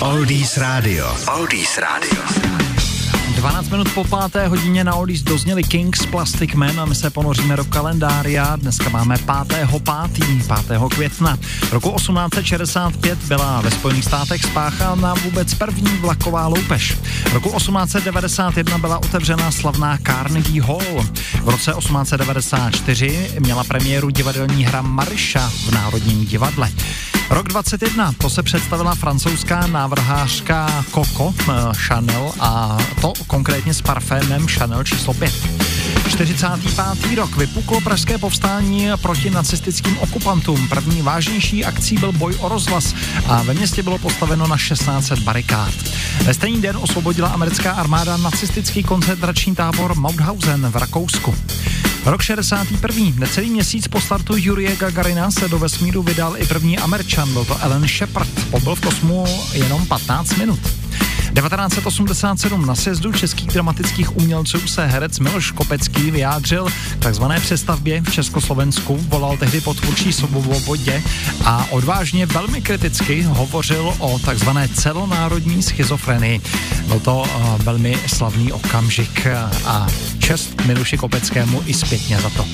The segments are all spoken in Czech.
Oldies Radio. Oldies Radio. 12 minut po páté hodině na Oldies dozněli Kings Plastic Man a my se ponoříme do kalendária. Dneska máme 5. 5. 5. května. Roku 1865 byla ve Spojených státech spáchána vůbec první vlaková loupež. Roku 1891 byla otevřena slavná Carnegie Hall. V roce 1894 měla premiéru divadelní hra Marisha v Národním divadle. Rok 21, to se představila francouzská návrhářka Coco eh, Chanel a to konkrétně s parfémem Chanel číslo 5. 45. rok vypuklo pražské povstání proti nacistickým okupantům. První vážnější akcí byl boj o rozhlas a ve městě bylo postaveno na 1600 barikád. Ve stejný den osvobodila americká armáda nacistický koncentrační tábor Mauthausen v Rakousku. Rok 61. Necelý měsíc po startu Jurie Gagarina se do vesmíru vydal i první Američan, byl to Ellen Shepard. Pobyl v kosmu jenom 15 minut. 1987 na sjezdu českých dramatických umělců se herec Miloš Kopecký vyjádřil takzvané přestavbě v Československu, volal tehdy po tvůrčí svobodě a odvážně velmi kriticky hovořil o takzvané celonárodní schizofrenii. Byl to uh, velmi slavný okamžik a čest Miloši Kopeckému i zpětně za to.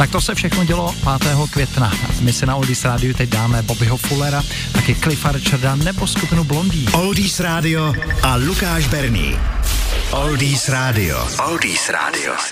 Tak to se všechno dělo 5. května. My si na Oldies Radio teď dáme Bobbyho Fullera, taky Cliffa Richarda nebo skupinu Blondý. Oldies Radio a Lukáš Berný. Oldies Radio. Oldies Radio.